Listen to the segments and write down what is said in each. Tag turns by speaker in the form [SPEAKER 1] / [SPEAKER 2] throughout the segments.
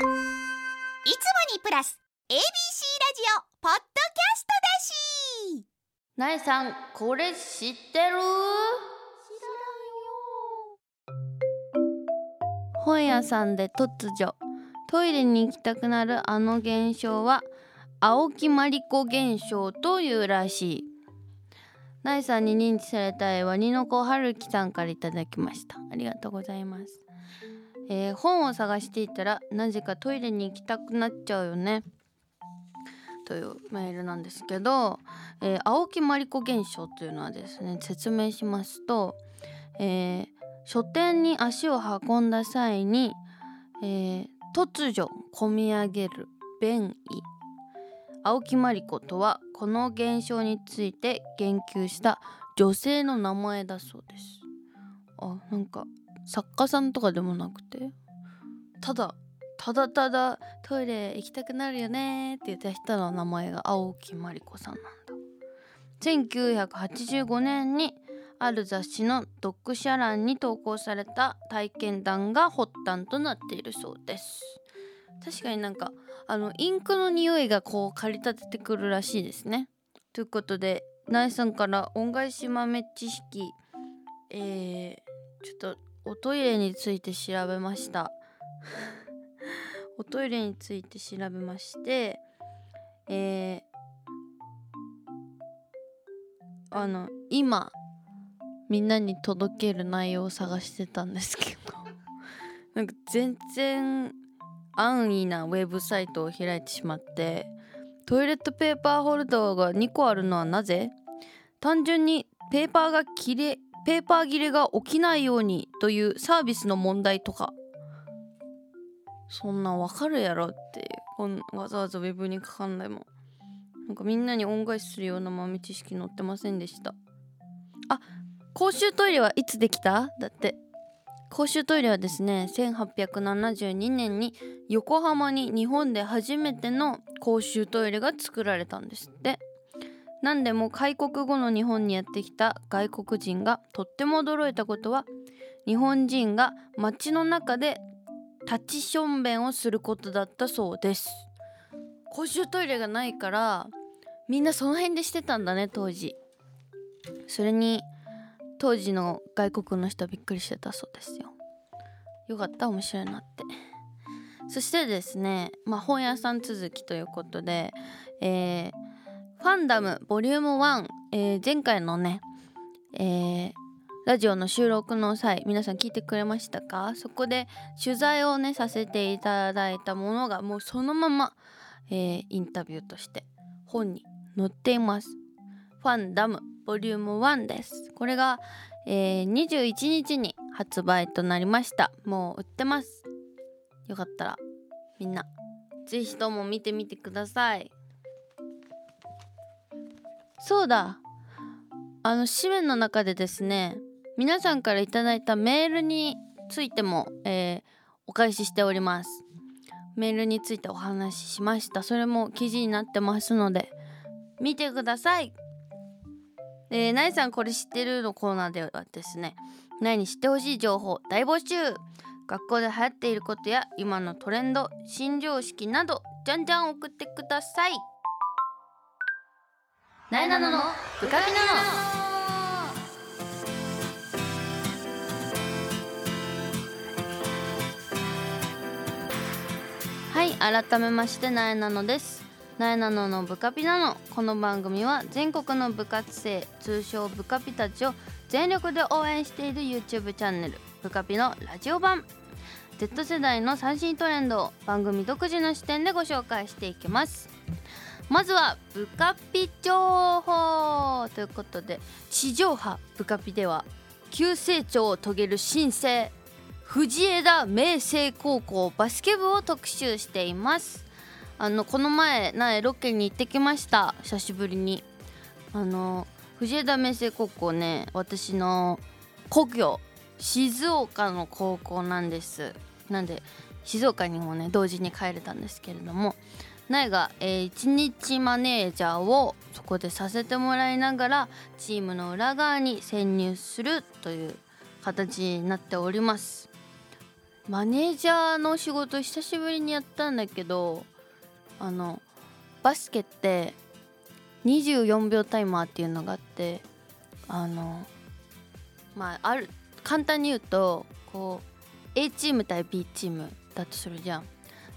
[SPEAKER 1] いつもにプラス ABC ラジオポッドキャストだし。
[SPEAKER 2] なえさんこれ知ってる？本屋さんで突如トイレに行きたくなるあの現象は青木まりこ現象というらしい。なえさんに認知されたいワニの子はるきさんからいただきました。ありがとうございます、えー本を探していたらなぜかトイレに行きたくなっちゃうよね。というメールなんですけど、えー青木まりこ現象というのはですね説明しますと、えー書店に足を運んだ際に、えー突如込み上げる便意青木まりことはこの現象について言及した女性の名前だそうです。あなんか作家さんとかでもなくて。ただただただトイレ行きたくなるよねって言った人の名前が青木まりこさんなんだ。1985年にある雑誌の読者欄に投稿された体験談が発端となっているそうです。確かになんかあのインクの匂いがこう駆り立ててくるらしいですね。ということでナイさんから恩返し豆知識えー、ちょっとおトイレについて調べました。おトイレについて調べましてえー、あの今みんなに届ける内容を探してたんですけど なんか全然安易なウェブサイトを開いてしまってトイレットペーパーホルダーが2個あるのはなぜ？単純にペーパーが切れペーパー切れが起きないようにというサービスの問題とか。そんなわかるやろってこんわざわざウェブに書かんでもなんかみんなに恩返しするような豆知識載ってませんでした。あ公衆トイレはいつできた？だって。公衆トイレはですね1872年に横浜に日本で初めての公衆トイレが作られたんですって。何でも開国後の日本にやってきた外国人がとっても驚いたことは日本人が街の中で立ちしょんべんをすることだったそうです。公衆トイレがないからみんなその辺でしてたんだね当時。それに当時の外国の人びっくりしてたそうですよ。よかった面白いなって。そしてですねまあ本屋さん続きということでえーファンダムボリューム1、えー前回のね、えーラジオの収録の際皆さん聞いてくれましたか？そこで取材をねさせていただいたものがもうそのまま、えーインタビューとして本に載っています。ファンダムボリューム1です。これが、えー21日に発売となりました。もう売ってます。よかったらみんなぜひとも見てみてください。そうだ。あの紙面の中でですね皆さんからいただいたメールについても、えーお返ししております。メールについてお話ししました。それも記事になってますので見てください。えー、なえさんこれ知ってるのコーナーではですねなえに知ってほしい情報大募集。学校で流行っていることや今のトレンド新常識などじゃんじゃん送ってください。なえなののブカピナはい改めましてなえなのです。なえなののブカピなの。この番組は全国の部活生通称ブカピたちを全力で応援している YouTube チャンネルブカピのラジオ版。Z 世代の最新トレンドを番組独自の視点でご紹介していきます。まずはブカピ情報ということで地上波ブカピでは急成長を遂げる新生藤枝明星高校バスケ部を特集しています。あのこの前苗ロケに行ってきました。久しぶりに。あの藤枝明星高校ね私の故郷静岡の高校なんです。なんで静岡にもね同時に帰れたんですけれども苗が、えー一日マネージャーをそこでさせてもらいながらチームの裏側に潜入するという形になっておりますマネージャーの仕事久しぶりにやったんだけどあのバスケって24秒タイマーっていうのがあってあのまあある簡単に言うとこう A チーム対 B チームだとするじゃん。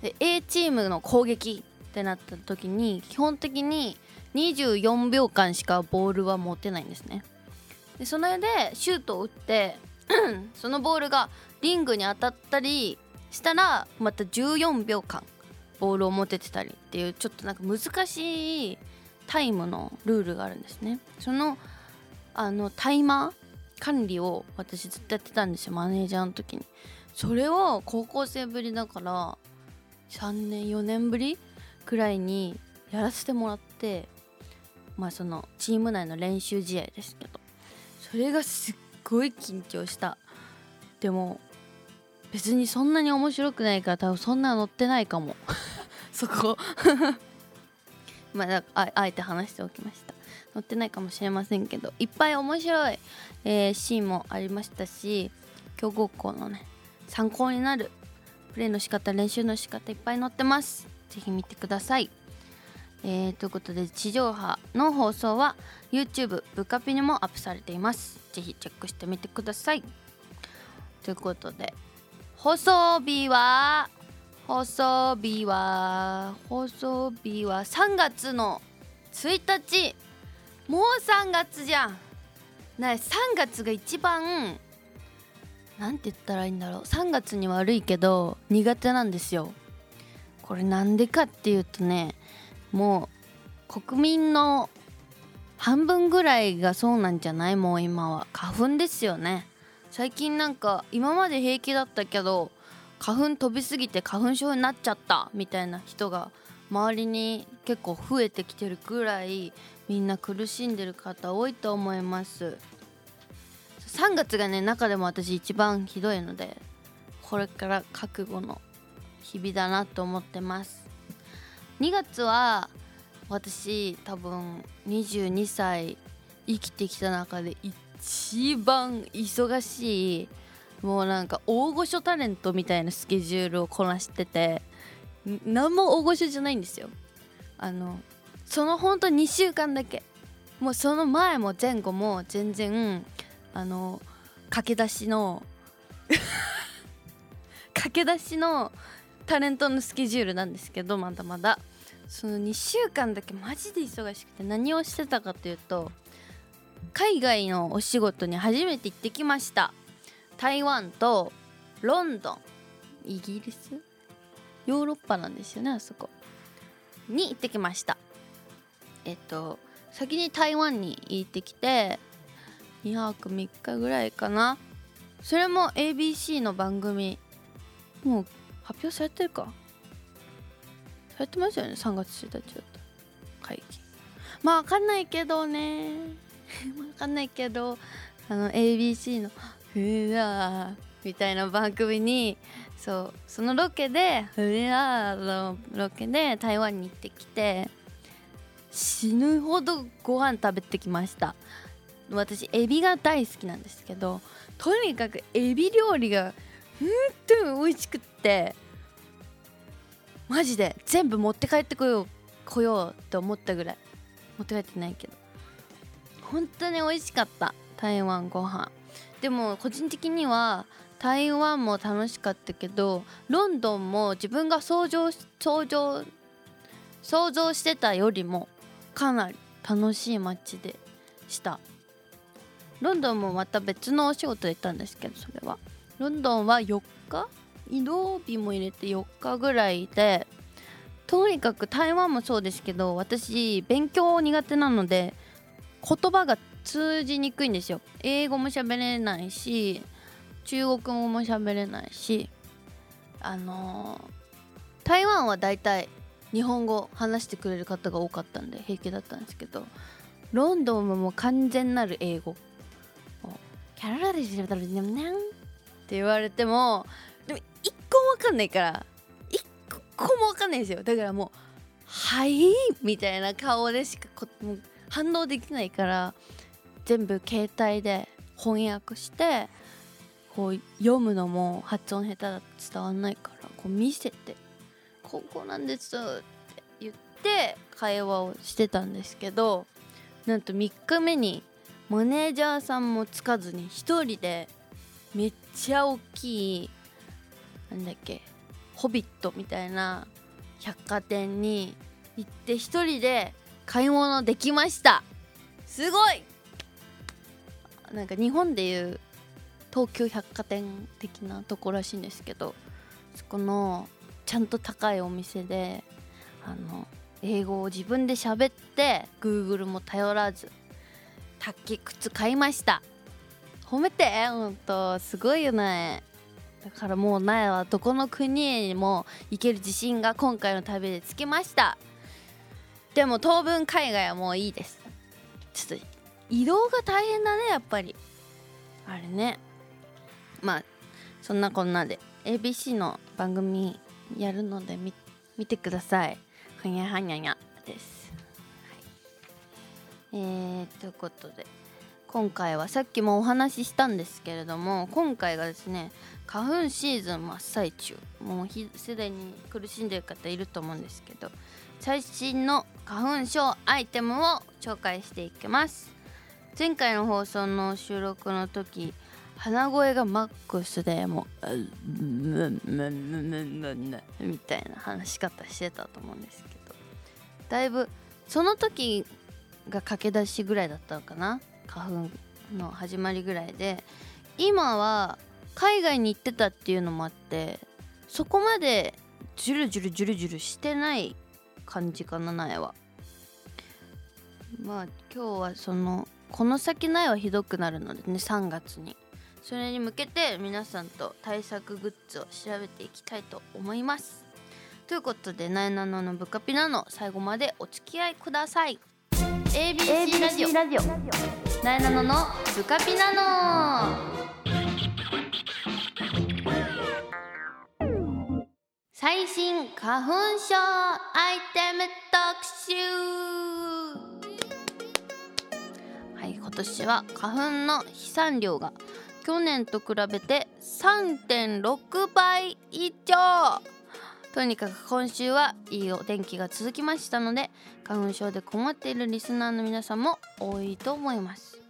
[SPEAKER 2] で A チームの攻撃ってなった時に基本的に24秒間しかボールは持てないんですね。でその間でシュートを打って そのボールがリングに当たったりしたらまた14秒間ボールを持ててたりっていうちょっとなんか難しいタイムのルールがあるんですね。そのあのタイマー管理を私ずっとやってたんですよマネージャーの時に。それを高校生ぶりだから3年4年ぶりくらいにやらせてもらってまあそのチーム内の練習試合ですけどそれがすっごい緊張した。でも別にそんなに面白くないから多分そんな乗ってないかも。そこ。まあああえて話しておきました。乗ってないかもしれませんけどいっぱい面白い、えー、シーンもありましたし強豪校のね参考になるプレーの仕方練習の仕方いっぱい載ってます。ぜひ見てください。えー、ということで地上波の放送は YouTube ブカピにもアップされています。ぜひチェックしてみてください。ということで放送日は放送日は放送日は3月の1日。もう3月じゃん。な3月が一番なんて言ったらいいんだろう。3月に悪いけど苦手なんですよ。これなんでかっていうとねもう国民の半分ぐらいがそうなんじゃない？もう今は花粉ですよね。最近なんか今まで平気だったけど花粉飛びすぎて花粉症になっちゃったみたいな人が周りに結構増えてきてるくらいみんな苦しんでる方多いと思います。3月がね中でも私一番ひどいのでこれから覚悟の日々だなと思ってます。2月は私多分22歳生きてきた中で一番忙しいもうなんか大御所タレントみたいなスケジュールをこなしてて何も大御所じゃないんですよ。あのそのほんと2週間だけ。もうその前も前後も全然あの駆け出しの 駆け出しのタレントのスケジュールなんですけどまだまだ。その2週間だけマジで忙しくて何をしてたかというと海外のお仕事に初めて行ってきました。台湾とロンドン。イギリス？ヨーロッパなんですよねあそこ。に行ってきました。えっと先に台湾に行ってきて2泊3日ぐらいかな。それも ABC の番組。もう発表されてるか。されてますよね？3月1日だった。会期まあわかんないけどね。わかんないけどあの ABC の「ふわみたいな番組にそうそのロケで「ふわのロケで台湾に行ってきて死ぬほどご飯食べてきました。私エビが大好きなんですけどとにかくエビ料理が本当に美味しくってマジで全部持って帰ってこよう来ようって思ったぐらい。持って帰ってないけど。本当に美味しかった台湾ご飯。でも個人的には台湾も楽しかったけどロンドンも自分が想像想像想像してたよりもかなり楽しい街でした。ロンドンもまた別のお仕事で行ったんですけどそれは。ロンドンは4日？移動日も入れて4日ぐらいでとにかく台湾もそうですけど私勉強苦手なので言葉が通じにくいんですよ。英語も喋れないし中国語も喋れないしあのー、台湾はだいたい日本語話してくれる方が多かったんで平気だったんですけどロンドンももう完全なる英語。キャララで調べたらにゃんにゃんって言われても一個も分かんないから一個も分かんないですよ。だからもう「はい」みたいな顔でしかこも反応できないから全部携帯で翻訳してこう読むのも発音下手だと伝わんないからこう見せて「ここなんです」って言って会話をしてたんですけどなんと3日目にマネージャーさんもつかずに1人でめっちゃ大きいなんだっけホビットみたいな百貨店に行って1人で買い物できました。すごい。なんか日本でいう東急百貨店的なとこらしいんですけどそこのちゃんと高いお店であの英語を自分で喋って Google も頼らず卓球靴買いました。褒めて？ほんとすごいよね。だからもう苗はどこの国へにも行ける自信が今回の旅でつきました。でも当分海外はもういいです。ちょっと移動が大変だねやっぱり。あれね。まあそんなこんなで。ABC の番組やるので見見てください。はにゃはにゃにゃです、はい、えー、ということで。今回はさっきもお話ししたんですけれども今回がですね花粉シーズン真っ最中もうすでに苦しんでる方いると思うんですけど最新の花粉症アイテムを紹介していきます。前回の放送の収録の時鼻声がマックスでもう「みたいな話し方してたと思うんですけどだいぶその時が駆け出しぐらいだったのかな花粉の始まりぐらいで今は海外に行ってたっていうのもあってそこまでジュルジュルジュルジュルしてない感じかな苗は。まあ今日はそのこの先苗はひどくなるのでね3月に。それに向けて皆さんと対策グッズを調べていきたいと思います。ということで「なえなののブカピナ」の最後までお付き合いください。ABC ラジオ。
[SPEAKER 1] ラジオ
[SPEAKER 2] なえなののブカピナノ。最新花粉症アイテム特集。はい今年は花粉の飛散量が去年と比べて3.6倍以上。とにかく今週はいいお天気が続きましたので花粉症で困っているリスナーの皆さんも多いと思います。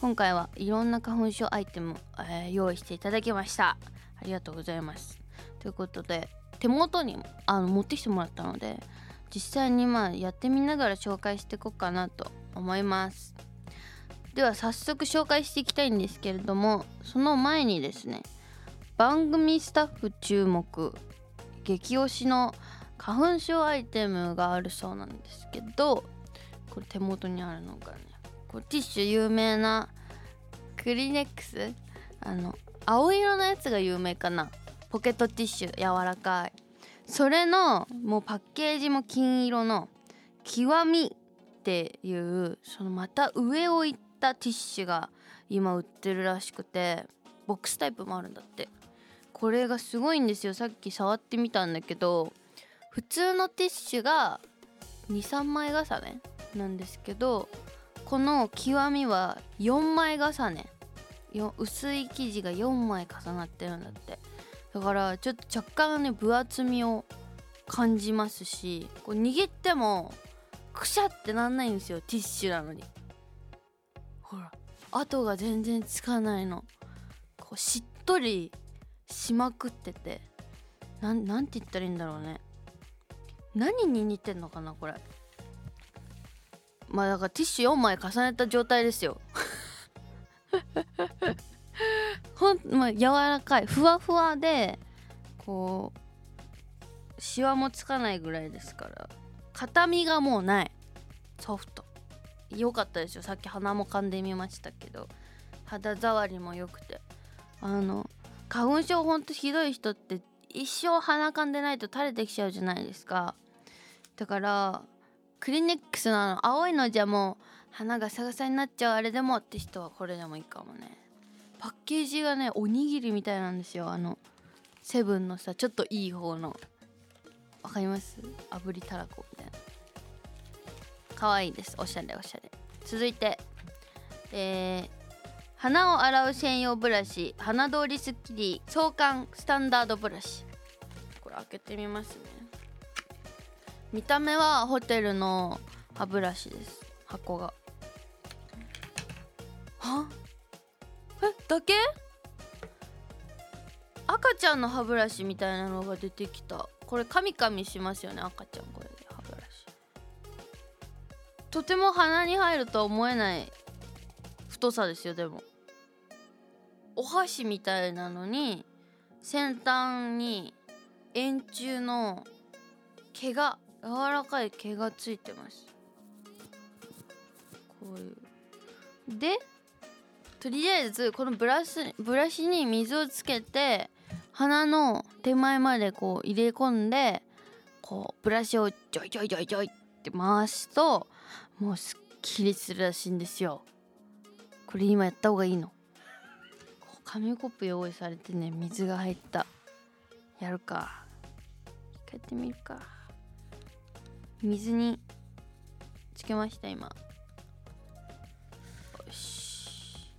[SPEAKER 2] 今回はいろんな花粉症アイテム、えー用意していただきました。ありがとうございます。ということで手元にあの持ってきてもらったので実際にまあやってみながら紹介していこうかなと思います。では早速紹介していきたいんですけれどもその前にですね番組スタッフ注目激推しの花粉症アイテムがあるそうなんですけどこれ手元にあるのがねこれティッシュ有名なクリネックス？あの青色のやつが有名かな？ポケットティッシュ柔らかい。それのもうパッケージも金色の極みっていうそのまた上を行ったティッシュが今売ってるらしくてボックスタイプもあるんだって。これがすごいんですよ。さっき触ってみたんだけど普通のティッシュが23枚重ねなんですけどこの極みは4枚重ね。薄い生地が4枚重なってるんだって。だからちょっと若干ね分厚みを感じますしこう握ってもくしゃってなんないんですよティッシュなのに。ほら跡が全然つかないの。こうしっとりしまくってて。なんなんて言ったらいいんだろうね。何に似てんのかなこれ。まあだからティッシュ4枚重ねた状態ですよ。ほんまあ柔らかい。ふわふわでこうシワもつかないぐらいですから。硬みがもうない。ソフト。良かったですよ。さっき鼻も噛んでみましたけど。肌触りも良くて。あの花粉症ほんとひどい人って一生鼻噛んでないと垂れてきちゃうじゃないですか。だからクリネックスのの。青いのじゃもう鼻がサガサになっちゃうあれでもって人はこれでもいいかもね。パッケージがねおにぎりみたいなんですよ。あのセブンのさちょっといい方の。わかります？炙りたらこみたいな。可愛いです。おしゃれおしゃれ。続いてえ鼻を洗う専用ブラシ鼻通りスッキリ相関スタンダードブラシ。これ開けてみますね。見た目はホテルの歯ブラシです。箱が。は？えだけ？赤ちゃんの歯ブラシみたいなのが出てきた。これカミカミしますよね赤ちゃんこれで歯ブラシ。とても鼻に入るとは思えない太さですよでも。お箸みたいなのに先端に円柱の毛が柔らかい毛がついてます。こういう。でとりあえずこのブラシブラシに水をつけて鼻の手前までこう入れ込んでこうブラシをジョイジョイジョイジョイって回すともうすっきりするらしいんですよ。これ今やった方がいいの？紙コップ用意されてね水が入った。やるか。一回やってみるか。水につけました今。よし。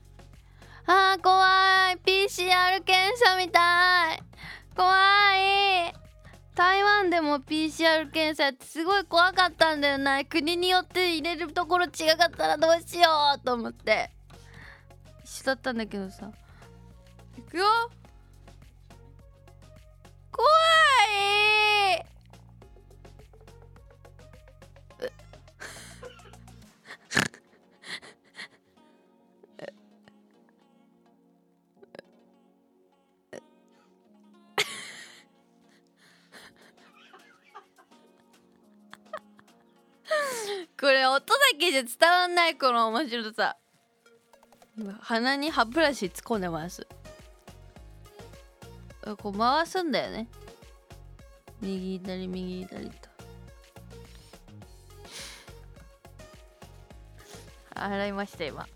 [SPEAKER 2] あー怖い。PCR 検査みたい。怖い。台湾でも PCR 検査ってすごい怖かったんだよな国によって入れるところ違かったらどうしようと思って。一緒だったんだけどさ。いくよ。怖い。これ音だけじゃ伝わんないこの面白さ鼻に歯ブラシ突っ込んでます。こう回すんだよね。右左右左と。洗いました今。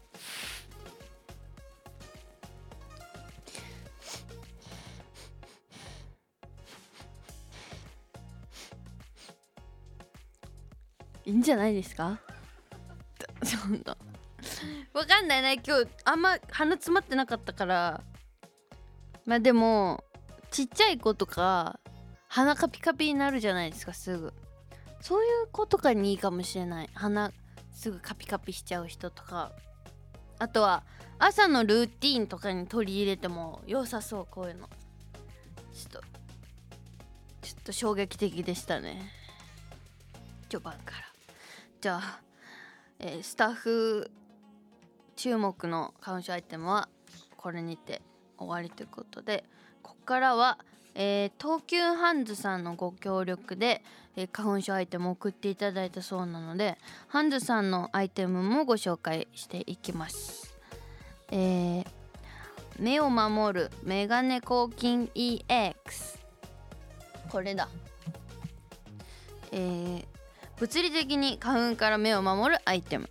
[SPEAKER 2] いいんじゃないですか？そんな わかんない。ね今日あんま鼻詰まってなかったから。まあでもちっちゃい子とか鼻カピカピになるじゃないですかすぐ。そういう子とかにいいかもしれない。鼻すぐカピカピしちゃう人とか。あとは朝のルーティーンとかに取り入れても良さそうこういうの。ちょっとちょっと衝撃的でしたね。序盤から。じゃあ、えースタッフ注目の花粉症アイテムはこれにて終わりということでここからは、えー東急ハンズさんのご協力で、えー花粉症アイテムを送っていただいたそうなのでハンズさんのアイテムもご紹介していきます。えー目を守るメガネ抗菌 EX これだ。えー物理的に花粉から目を守るアイテム。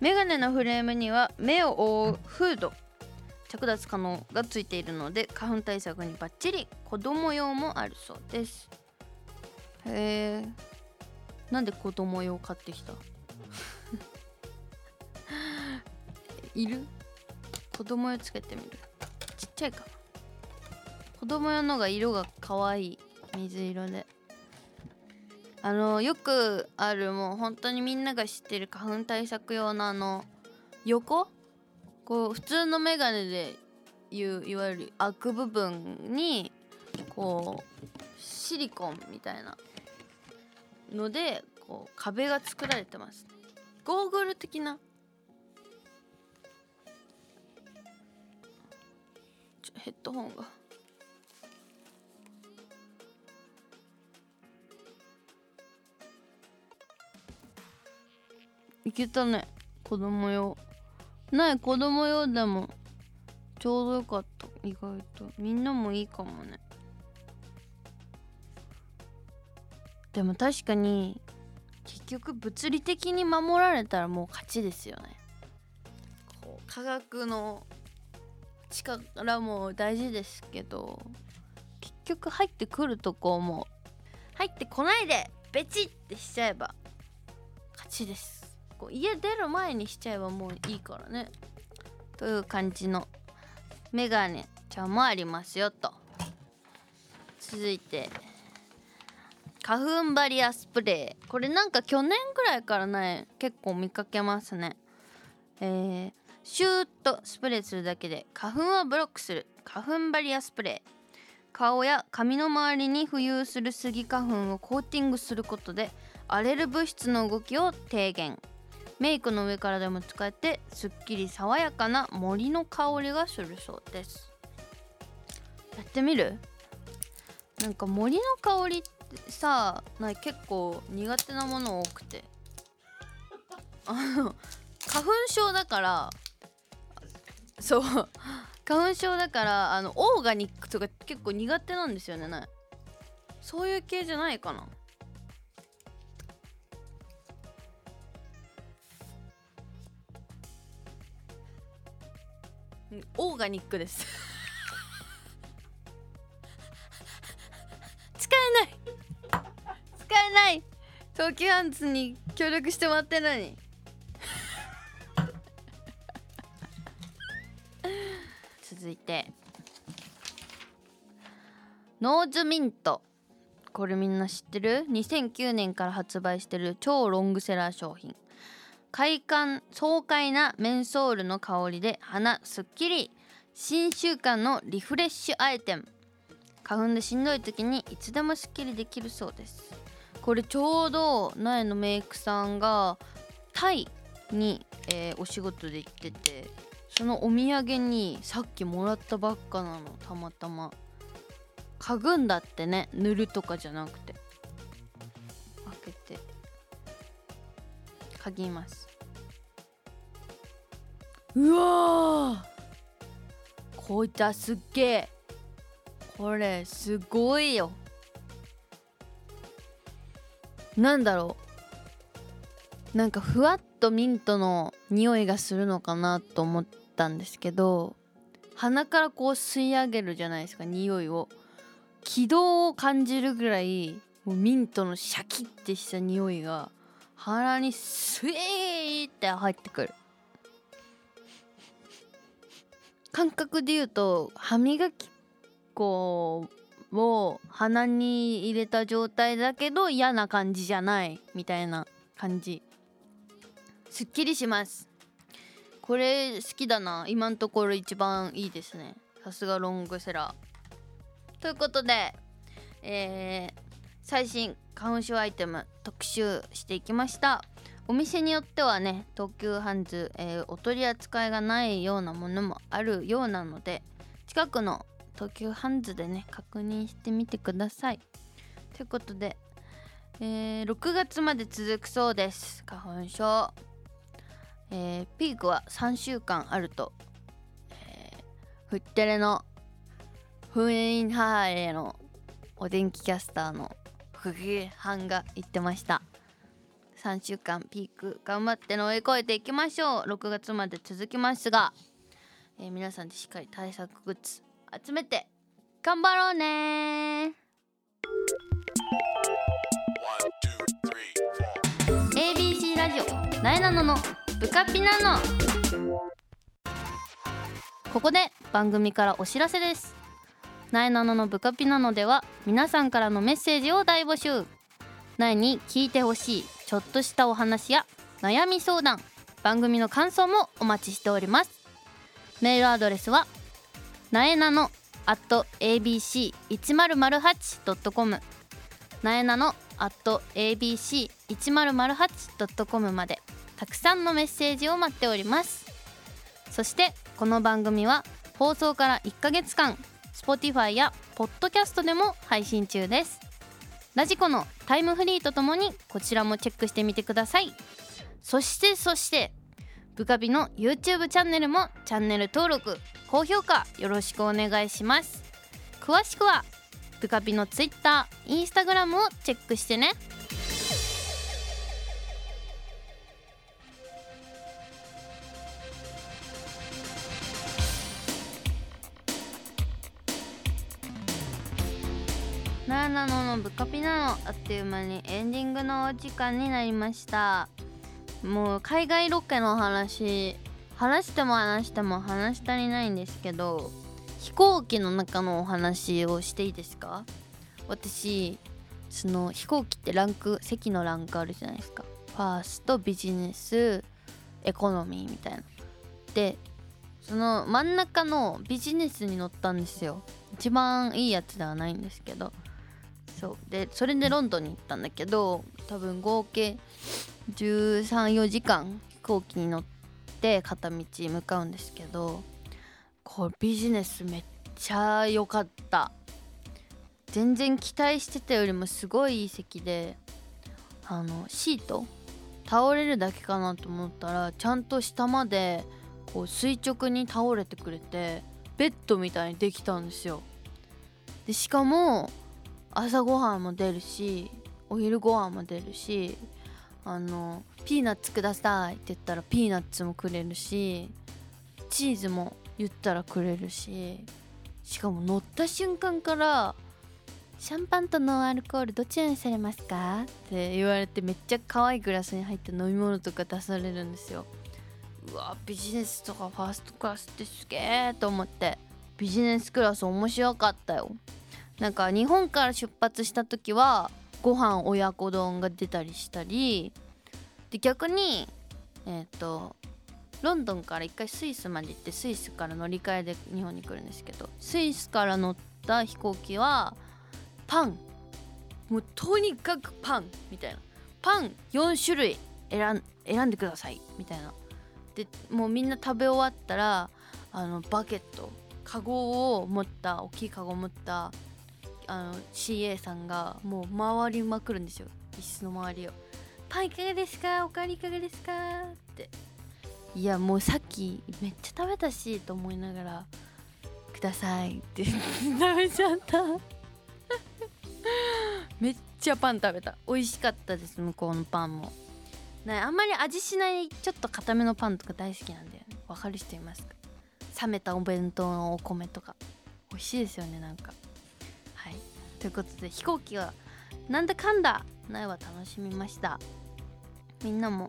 [SPEAKER 2] メガネのフレームには目を覆うフード着脱可能がついているので花粉対策にバッチリ子供用もあるそうです。へえなんで子供用買ってきた？いる？子供用つけてみる？ちっちゃいか。な子供用のが色が可愛い。水色で。あのよくあるもう本当にみんなが知ってる花粉対策用のあの横？こう普通のメガネでいういわゆる開く部分にこうシリコンみたいなのでこう壁が作られてますゴーグル的な？ヘッドホンが。いけたね。子供用。ない子供用でもちょうどよかった。意外と。みんなもいいかもね。でも確かに結局物理的に守られたらもう勝ちですよね。こう科学の力も大事ですけど結局入ってくるとこも入ってこないでベチってしちゃえば勝ちです。こう家出る前にしちゃえばもういいからね。という感じのメガネちゃんもありますよと。続いて花粉バリアスプレー。これなんか去年ぐらいからね結構見かけますね。えー、シューッとスプレーするだけで花粉をブロックする。花粉バリアスプレー。顔や髪の周りに浮遊するスギ花粉をコーティングすることでアレル物質の動きを低減。メイクの上からでも使えてすっきり爽やかな森の香りがするそうです。やってみる？なんか森の香りってさな結構苦手なもの多くて。あの花粉症だからそう。花粉症だからあのオーガニックとか結構苦手なんですよねそういう系じゃないかな。オーガニックです。使えない。使えない。東急ハンズに協力してもらってるのに。続いて。ノーズミント。これみんな知ってる ?2009 年から発売してる超ロングセラー商品。快感爽快なメンソールの香りで鼻すっきり新習慣のリフレッシュアイテム花粉でしん。どい時にいつでもすっきりできるそうですこれちょうど苗のメイクさん。がタイに、えーお仕事で行っててそのお土産にさっきもらったばっかなのたまたま嗅ぐん。だってね塗るとかじゃなくて嗅ぎます。うわー。こいつはすっげえこれすごいよ。なんだろう。なんかふわっとミントの匂いがするのかなと思ったんですけど鼻からこう吸い上げるじゃないですか匂いを。気道を感じるぐらいもうミントのシャキッてした匂いが鼻にスイーって入ってくる。感覚で言うと歯磨き粉を鼻に入れた状態だけど嫌な感じじゃないみたいな感じ。すっきりします。これ好きだな。今のところ一番いいですね。さすがロングセラー。ということでえー最新花粉症アイテム特集していきました。お店によってはね東急ハンズ、えーお取り扱いがないようなものもあるようなので近くの東急ハンズでね確認してみてください。ということで、えー6月まで続くそうです。花粉症、えーピークは3週間あると、えーフッテレのフインハーレのお天気キャスターのフギハンが言ってました。3週間ピーク頑張って乗り越えていきましょう。6月まで続きますが、えー皆さんでしっかり対策グッズ集めて頑張ろうね。ABC ラジオなえなののブカピナノここで番組からお知らせです。なえなののブカピナノでは皆さんからのメッセージを大募集。なえに聞いてほしいちょっとしたお話や悩み相談番組の感想もお待ちしております。メールアドレスはなえなの at abc1008.com なえなの at abc1008.com までたくさんのメッセージを待っております。そしてこの番組は放送から1ヶ月間 Spotify や Podcast でも配信中です。ラジコのタイムフリーとともにこちらもチェックしてみてください。そしてそしてブカビの YouTube チャンネルもチャンネル登録高評価よろしくお願いします。詳しくはブカビの Twitter、Instagram をチェックしてね。なあなののブカピなのあっという間にエンディングのお時間になりました。もう海外ロケの話話しても話しても話し足りないんですけど飛行機の中のお話をしていいですか？私その飛行機ってランク席のランクあるじゃないですか。ファーストビジネスエコノミーみたいな。でその真ん中のビジネスに乗ったんですよ。一番いいやつではないんですけど。そう。でそれでロンドンに行ったんだけど多分合計134時間飛行機に乗って片道向かうんですけどこうビジネスめっちゃ良かった。全然期待してたよりもすごいいい席であのシート倒れるだけかなと思ったらちゃんと下までこう垂直に倒れてくれてベッドみたいにできたんですよ。でしかも朝ごはんも出るしお昼ご飯も出るしあのピーナッツくださいって言ったらピーナッツもくれるしチーズも言ったらくれるししかも乗った瞬間から「シャンパンとノンアルコールどちらにされますか?」って言われてめっちゃ可愛いグラスに入った飲み物とか出されるんですようわビジネスとかファーストクラスってすげえと思ってビジネスクラス面白かったよなんか日本から出発した時はご飯親子丼が出たりしたりで逆にえっ、ー、とロンドンから一回スイスまで行ってスイスから乗り換えで日本に来るんですけどスイスから乗った飛行機はパン。もうとにかくパンみたいな。パン4種類選選んでくださいみたいな。でもうみんな食べ終わったらあのバケット。カゴを持った大きいカゴを持ったあの CA さんがもう回りまくるんですよ。椅子の周りを「パンいかがですか？おかわりいかがですか?」っていやもうさっきめっちゃ食べたしと思いながら「ください」って。食べちゃった。めっちゃパン食べた。美味しかったです向こうのパンも。ねあんまり味しないちょっと固めのパンとか大好きなんだよねわかる人いますか？冷めたお弁当のお米とか。美味しいですよねなんか。はいということで飛行機はなんだかんだ苗は楽しみました。みんなも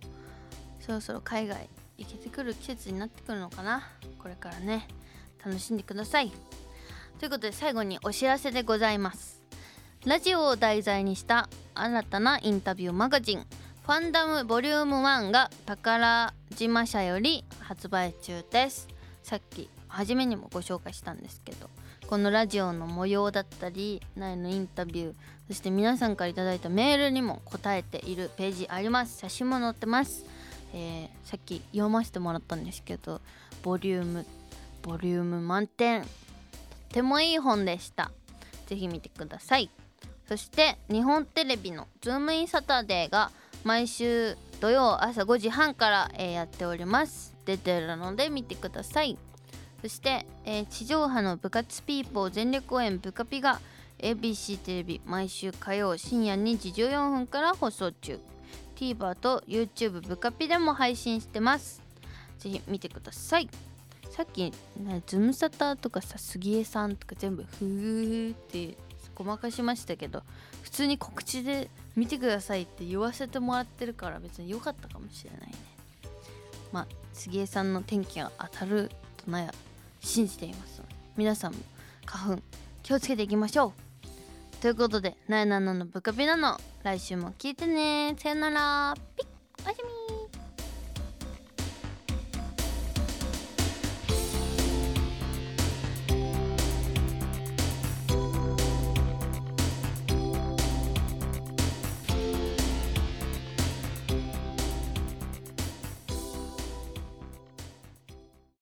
[SPEAKER 2] そろそろ海外行けてくる季節になってくるのかな。これからね楽しんでください。ということで最後にお知らせでございます。ラジオを題材にした新たなインタビューマガジンファンダムボリューム1が宝島社より発売中です。さっき初めにもご紹介したんですけど。このラジオの模様だったり苗のインタビューそして皆さんから頂いたメールにも答えているページあります。写真も載ってます、えー、さっき読ませてもらったんですけどボリュームボリューム満点。とってもいい本でした。是非見てください。そして日本テレビの「ズームインサタデー」が毎週土曜朝5時半から、えー、やっております。出てるので見てください。そして、えー、地上波の部活ピーポー全力応援ブカピが ABC テレビ毎週火曜深夜2時14分から放送中。TVer と YouTube ブカピでも配信してます。ぜひ見てください。さっき、ね、ズムサタとかさ杉江さんとか全部ふーってごまかしましたけど普通に告知で見てくださいって言わせてもらってるから別に良かったかもしれないね。まあ杉江さんの天気が当たるとなや信じています。皆さんも花粉気をつけていきましょう。ということでなえなののブカピナの来週も聞いてね。さよなら。ピッ。おやすみ。